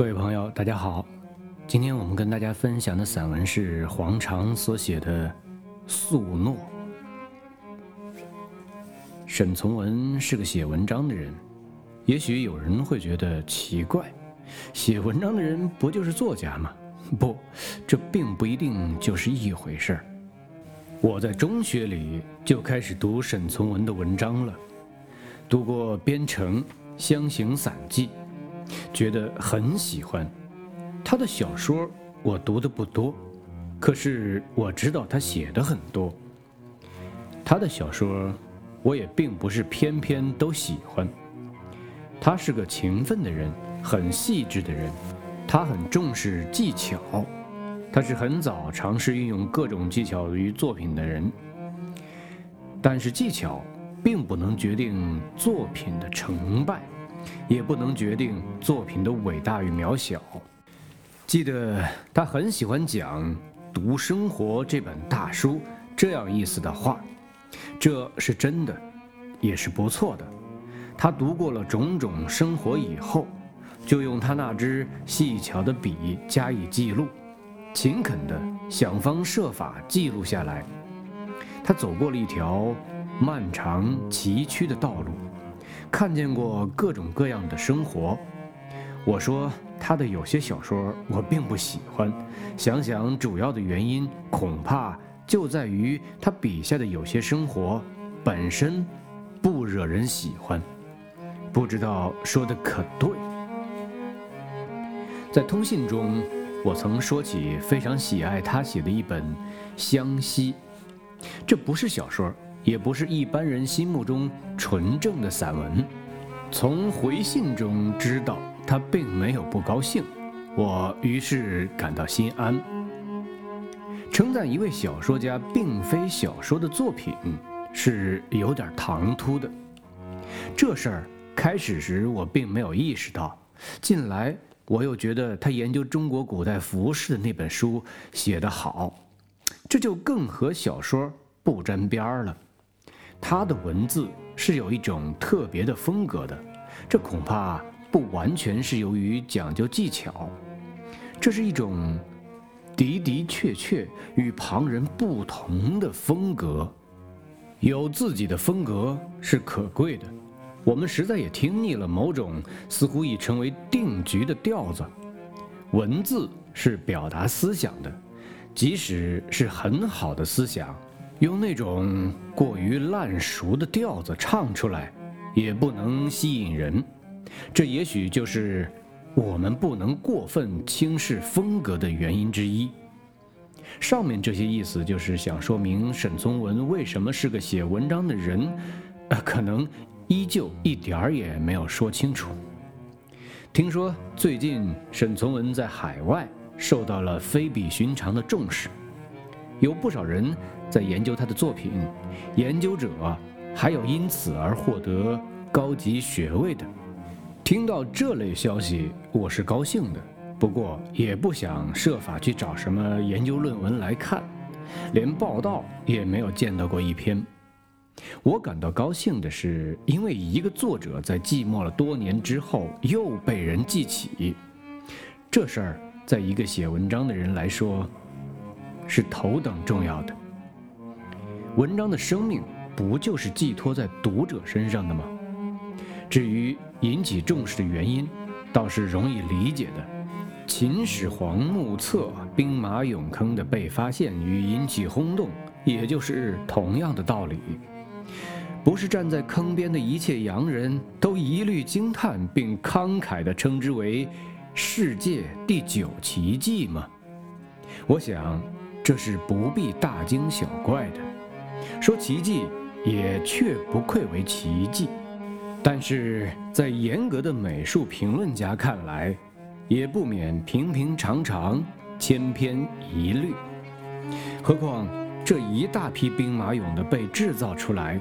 各位朋友，大家好。今天我们跟大家分享的散文是黄长所写的《素诺》。沈从文是个写文章的人，也许有人会觉得奇怪，写文章的人不就是作家吗？不，这并不一定就是一回事儿。我在中学里就开始读沈从文的文章了，读过《边城》《湘行散记》。觉得很喜欢，他的小说我读的不多，可是我知道他写的很多。他的小说我也并不是偏偏都喜欢。他是个勤奋的人，很细致的人，他很重视技巧，他是很早尝试运用各种技巧于作品的人。但是技巧并不能决定作品的成败。也不能决定作品的伟大与渺小。记得他很喜欢讲《读生活》这本大书这样意思的话，这是真的，也是不错的。他读过了种种生活以后，就用他那支细巧的笔加以记录，勤恳地想方设法记录下来。他走过了一条漫长崎岖的道路。看见过各种各样的生活，我说他的有些小说我并不喜欢，想想主要的原因，恐怕就在于他笔下的有些生活本身不惹人喜欢。不知道说的可对。在通信中，我曾说起非常喜爱他写的一本《湘西》，这不是小说。也不是一般人心目中纯正的散文。从回信中知道他并没有不高兴，我于是感到心安。称赞一位小说家并非小说的作品，是有点唐突的。这事儿开始时我并没有意识到，近来我又觉得他研究中国古代服饰的那本书写得好，这就更和小说不沾边儿了。他的文字是有一种特别的风格的，这恐怕不完全是由于讲究技巧，这是一种的的确确与旁人不同的风格。有自己的风格是可贵的，我们实在也听腻了某种似乎已成为定局的调子。文字是表达思想的，即使是很好的思想。用那种过于烂熟的调子唱出来，也不能吸引人。这也许就是我们不能过分轻视风格的原因之一。上面这些意思，就是想说明沈从文为什么是个写文章的人，呃，可能依旧一点儿也没有说清楚。听说最近沈从文在海外受到了非比寻常的重视，有不少人。在研究他的作品，研究者还有因此而获得高级学位的。听到这类消息，我是高兴的，不过也不想设法去找什么研究论文来看，连报道也没有见到过一篇。我感到高兴的是，因为一个作者在寂寞了多年之后又被人记起，这事儿在一个写文章的人来说是头等重要的。文章的生命不就是寄托在读者身上的吗？至于引起重视的原因，倒是容易理解的。秦始皇墓侧兵马俑坑的被发现与引起轰动，也就是同样的道理。不是站在坑边的一切洋人都一律惊叹，并慷慨地称之为世界第九奇迹吗？我想，这是不必大惊小怪的。说奇迹，也确不愧为奇迹，但是在严格的美术评论家看来，也不免平平常常、千篇一律。何况这一大批兵马俑的被制造出来，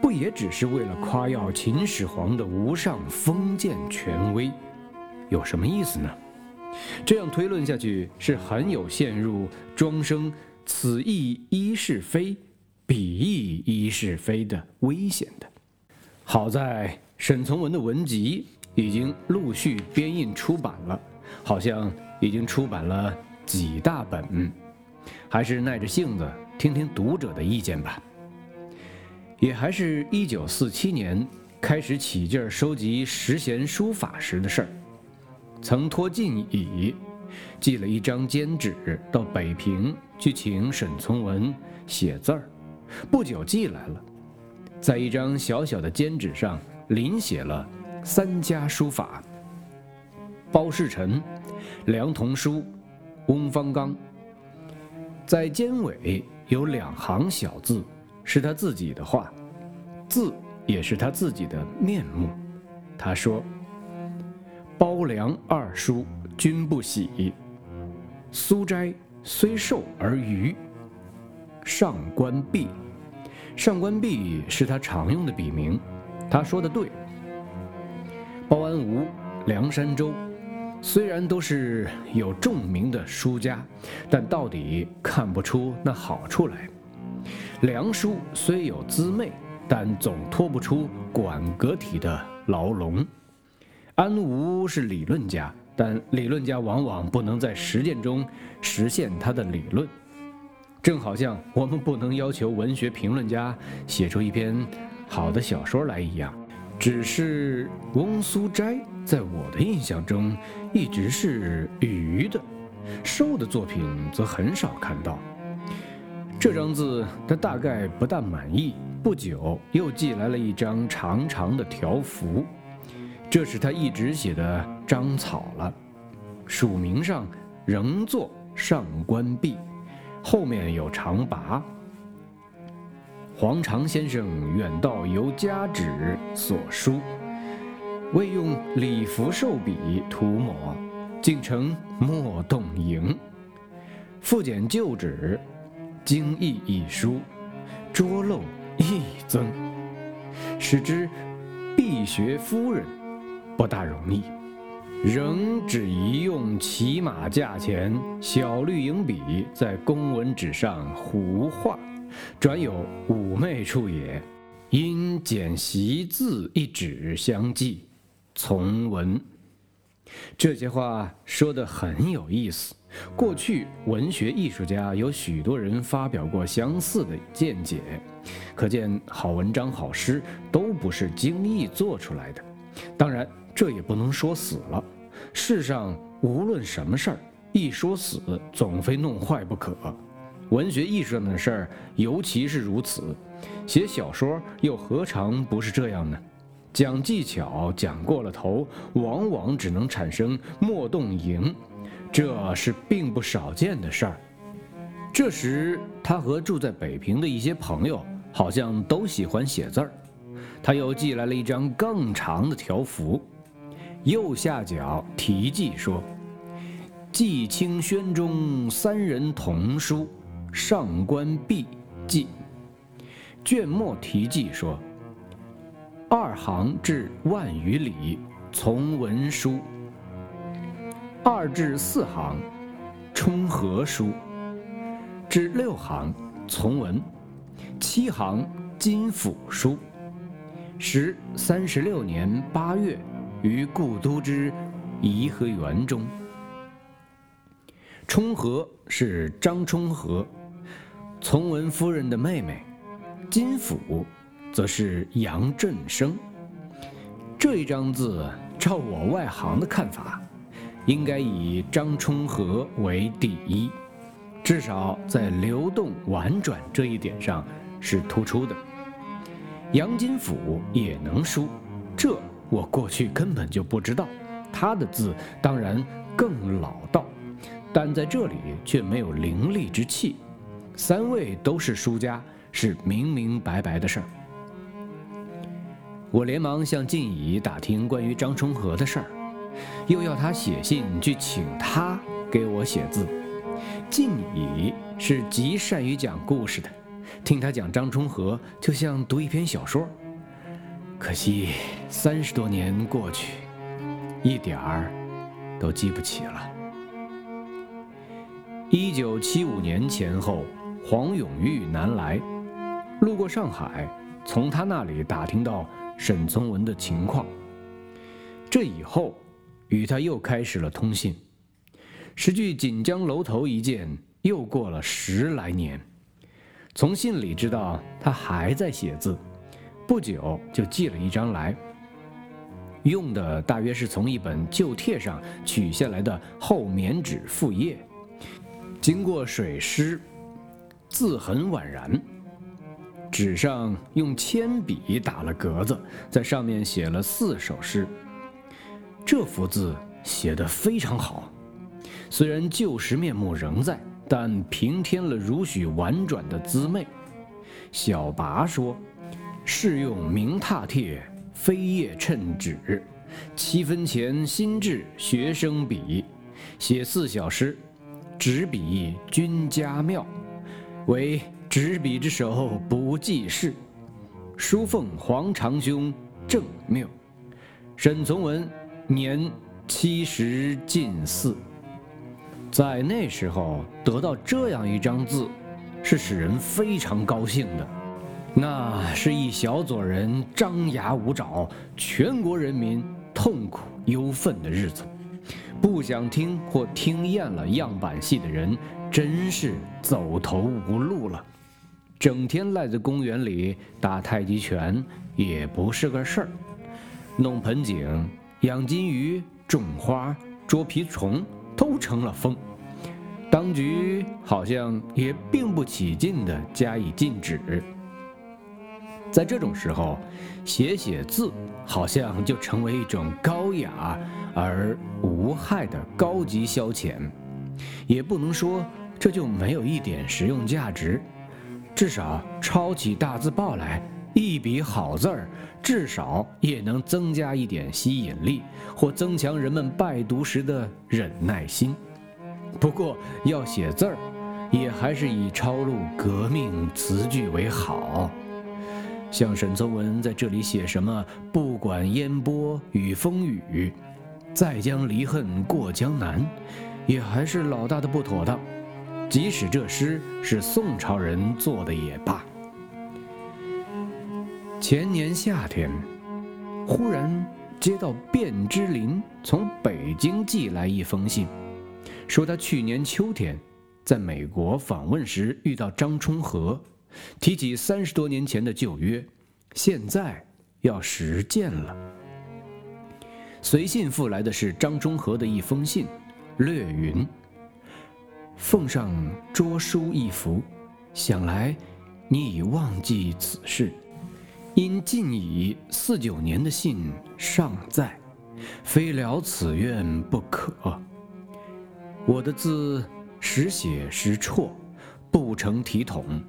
不也只是为了夸耀秦始皇的无上封建权威？有什么意思呢？这样推论下去，是很有陷入庄生“此意一是非”。比翼一是非的危险的，好在沈从文的文集已经陆续编印出版了，好像已经出版了几大本，还是耐着性子听听读者的意见吧。也还是一九四七年开始起劲儿收集十贤书法时的事儿，曾托晋乙寄了一张笺纸到北平去请沈从文写字儿，不久寄来了，在一张小小的笺纸上临写了三家书法：包世臣、梁同书、翁方刚。在笺尾有两行小字。是他自己的话，字也是他自己的面目。他说：“包梁二叔君不喜，苏斋虽瘦而愚。上官弼，上官弼是他常用的笔名。他说的对。包安吴、梁山周，虽然都是有重名的书家，但到底看不出那好处来。”梁书虽有滋味，但总脱不出管阁体的牢笼。安吴是理论家，但理论家往往不能在实践中实现他的理论。正好像我们不能要求文学评论家写出一篇好的小说来一样。只是翁苏斋在我的印象中一直是愚的，瘦的作品则很少看到。这张字，他大概不大满意。不久，又寄来了一张长长的条幅，这是他一直写的章草了。署名上仍作上官弼，后面有长跋。黄长先生远道由家旨所书，未用礼服寿笔涂抹，竟成墨动莹。复检旧旨。精益一书，拙漏益增，使之必学夫人不大容易。仍只宜用骑马价钱小绿影笔在公文纸上胡画，转有妩媚处也。因简习字一纸相继，从文。这些话说得很有意思。过去文学艺术家有许多人发表过相似的见解，可见好文章、好诗都不是精意做出来的。当然，这也不能说死了。世上无论什么事儿，一说死，总非弄坏不可。文学艺术上的事儿尤其是如此，写小说又何尝不是这样呢？讲技巧讲过了头，往往只能产生莫动营。这是并不少见的事儿。这时，他和住在北平的一些朋友好像都喜欢写字儿。他又寄来了一张更长的条幅，右下角题记说：“季清轩中三人同书，上官弼记。”卷末题记说：“二行至万余里，从文书。”二至四行，冲和书；至六行，从文；七行，金府书。时三十六年八月，于故都之颐和园中。冲和是张充和，从文夫人的妹妹；金府，则是杨振声。这一张字，照我外行的看法。应该以张充和为第一，至少在流动婉转这一点上是突出的。杨金甫也能输，这我过去根本就不知道。他的字当然更老道，但在这里却没有凌厉之气。三位都是输家，是明明白白的事儿。我连忙向晋乙打听关于张充和的事儿。又要他写信去请他给我写字。晋乙是极善于讲故事的，听他讲张充和就像读一篇小说。可惜三十多年过去，一点儿都记不起了。一九七五年前后，黄永玉南来，路过上海，从他那里打听到沈从文的情况。这以后。与他又开始了通信。时距锦江楼头一见，又过了十来年。从信里知道他还在写字，不久就寄了一张来。用的大约是从一本旧帖上取下来的厚棉纸复页，经过水湿，字很宛然。纸上用铅笔打了格子，在上面写了四首诗。这幅字写得非常好，虽然旧时面目仍在。但平添了如许婉转的滋味。小拔说：“试用明拓帖，飞叶衬纸，七分钱新制学生笔，写四小诗，执笔君家妙，为执笔之手不济事。书奉黄长兄正谬。沈从文年七十近四。”在那时候得到这样一张字，是使人非常高兴的。那是一小撮人张牙舞爪，全国人民痛苦忧愤的日子。不想听或听厌了样板戏的人，真是走投无路了。整天赖在公园里打太极拳也不是个事儿，弄盆景、养金鱼、种花、捉皮虫。都成了风，当局好像也并不起劲地加以禁止。在这种时候，写写字好像就成为一种高雅而无害的高级消遣，也不能说这就没有一点实用价值。至少抄起大字报来，一笔好字儿，至少也能增加一点吸引力，或增强人们拜读时的忍耐心。不过要写字儿，也还是以抄录革命词句为好。像沈从文在这里写什么“不管烟波与风雨，再将离恨过江南”，也还是老大的不妥当。即使这诗是宋朝人做的也罢。前年夏天，忽然接到卞之琳从北京寄来一封信，说他去年秋天在美国访问时遇到张充和，提起三十多年前的旧约，现在要实践了。随信附来的是张充和的一封信，略云：“奉上拙书一幅，想来你已忘记此事。”因近已四九年的信尚在，非了此愿不可。我的字时写时错，不成体统。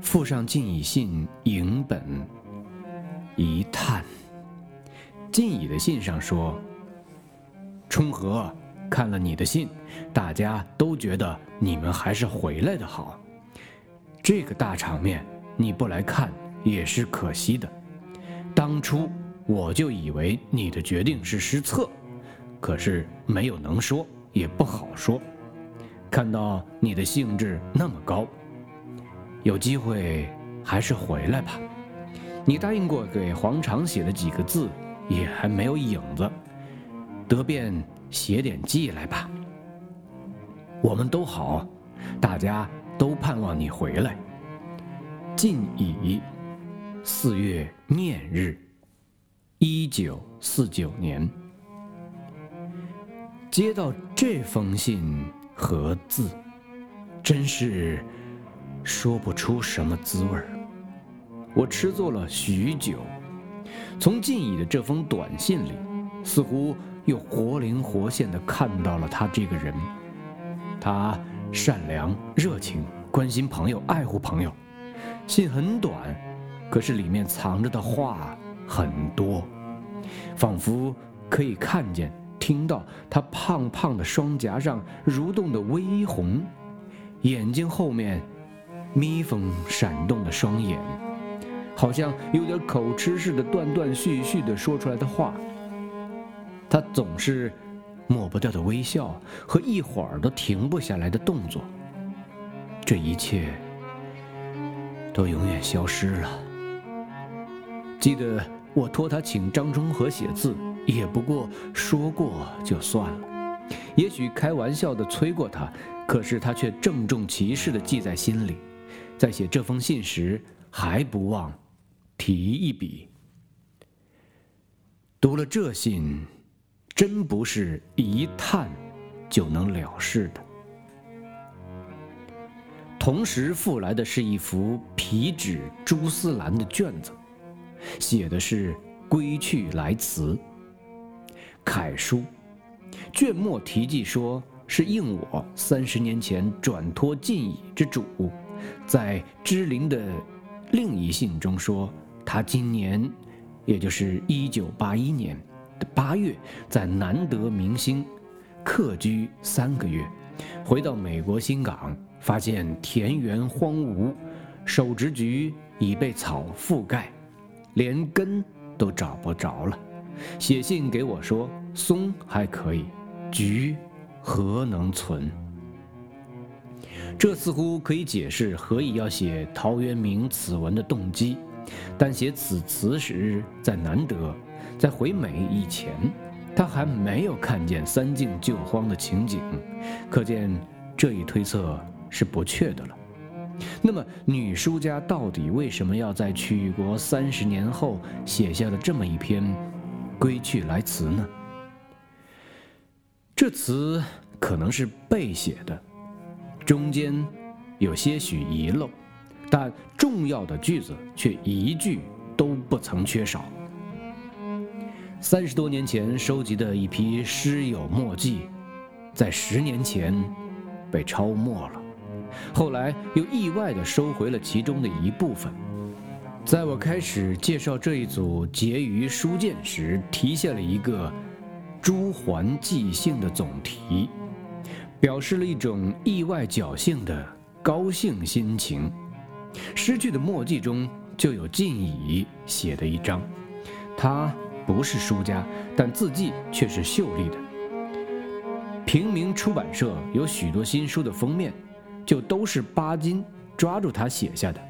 附上晋乙信影本，一叹。晋乙的信上说：“冲和看了你的信，大家都觉得你们还是回来的好。这个大场面你不来看。”也是可惜的。当初我就以为你的决定是失策，可是没有能说，也不好说。看到你的兴致那么高，有机会还是回来吧。你答应过给黄长写的几个字也还没有影子，得便写点寄来吧。我们都好，大家都盼望你回来。尽以。四月念日，一九四九年，接到这封信和字，真是说不出什么滋味儿。我吃坐了许久，从静怡的这封短信里，似乎又活灵活现地看到了他这个人。他善良、热情，关心朋友，爱护朋友。信很短。可是里面藏着的话很多，仿佛可以看见、听到他胖胖的双颊上蠕动的微红，眼睛后面眯缝闪动的双眼，好像有点口吃似的断断续续的说出来的话。他总是抹不掉的微笑和一会儿都停不下来的动作，这一切都永远消失了。记得我托他请张忠和写字，也不过说过就算了，也许开玩笑的催过他，可是他却郑重其事的记在心里，在写这封信时还不忘提一笔。读了这信，真不是一探就能了事的。同时附来的是一幅皮纸朱丝蓝的卷子，写的是“归去来辞”。楷书，卷末题记说是应我三十年前转托晋乙之主，在芝林的另一信中说，他今年，也就是一九八一年的八月，在南德明星客居三个月，回到美国新港，发现田园荒芜，手植菊已被草覆盖，连根都找不着了。写信给我说，松还可以，菊何能存？这似乎可以解释何以要写陶渊明此文的动机。但写此词时在难得，在回美以前，他还没有看见三晋救荒的情景，可见这一推测是不确的了。那么，女书家到底为什么要在曲国三十年后写下了这么一篇？归去来辞呢？这词可能是背写的，中间有些许遗漏，但重要的句子却一句都不曾缺少。三十多年前收集的一批诗友墨迹，在十年前被抄没了，后来又意外地收回了其中的一部分。在我开始介绍这一组结余书件时，提下了一个“朱桓即兴”的总题，表示了一种意外侥幸的高兴心情。诗句的墨迹中就有晋乙写的一张，他不是书家，但字迹却是秀丽的。平民出版社有许多新书的封面，就都是巴金抓住他写下的。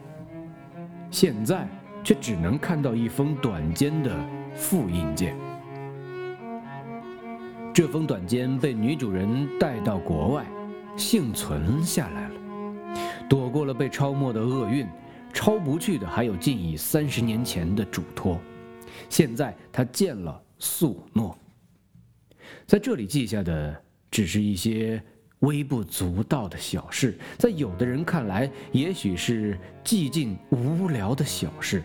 现在却只能看到一封短笺的复印件。这封短笺被女主人带到国外，幸存下来了，躲过了被抄没的厄运。抄不去的还有近以三十年前的嘱托。现在他见了素诺，在这里记下的只是一些。微不足道的小事，在有的人看来，也许是寂静无聊的小事。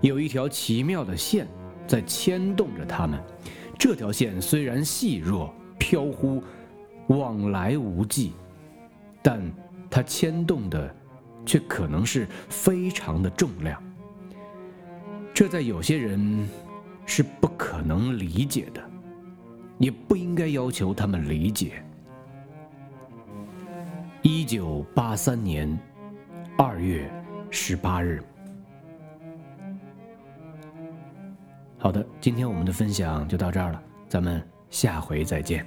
有一条奇妙的线在牵动着他们，这条线虽然细弱、飘忽、往来无际，但它牵动的却可能是非常的重量。这在有些人是不可能理解的，也不应该要求他们理解。一九八三年二月十八日。好的，今天我们的分享就到这儿了，咱们下回再见。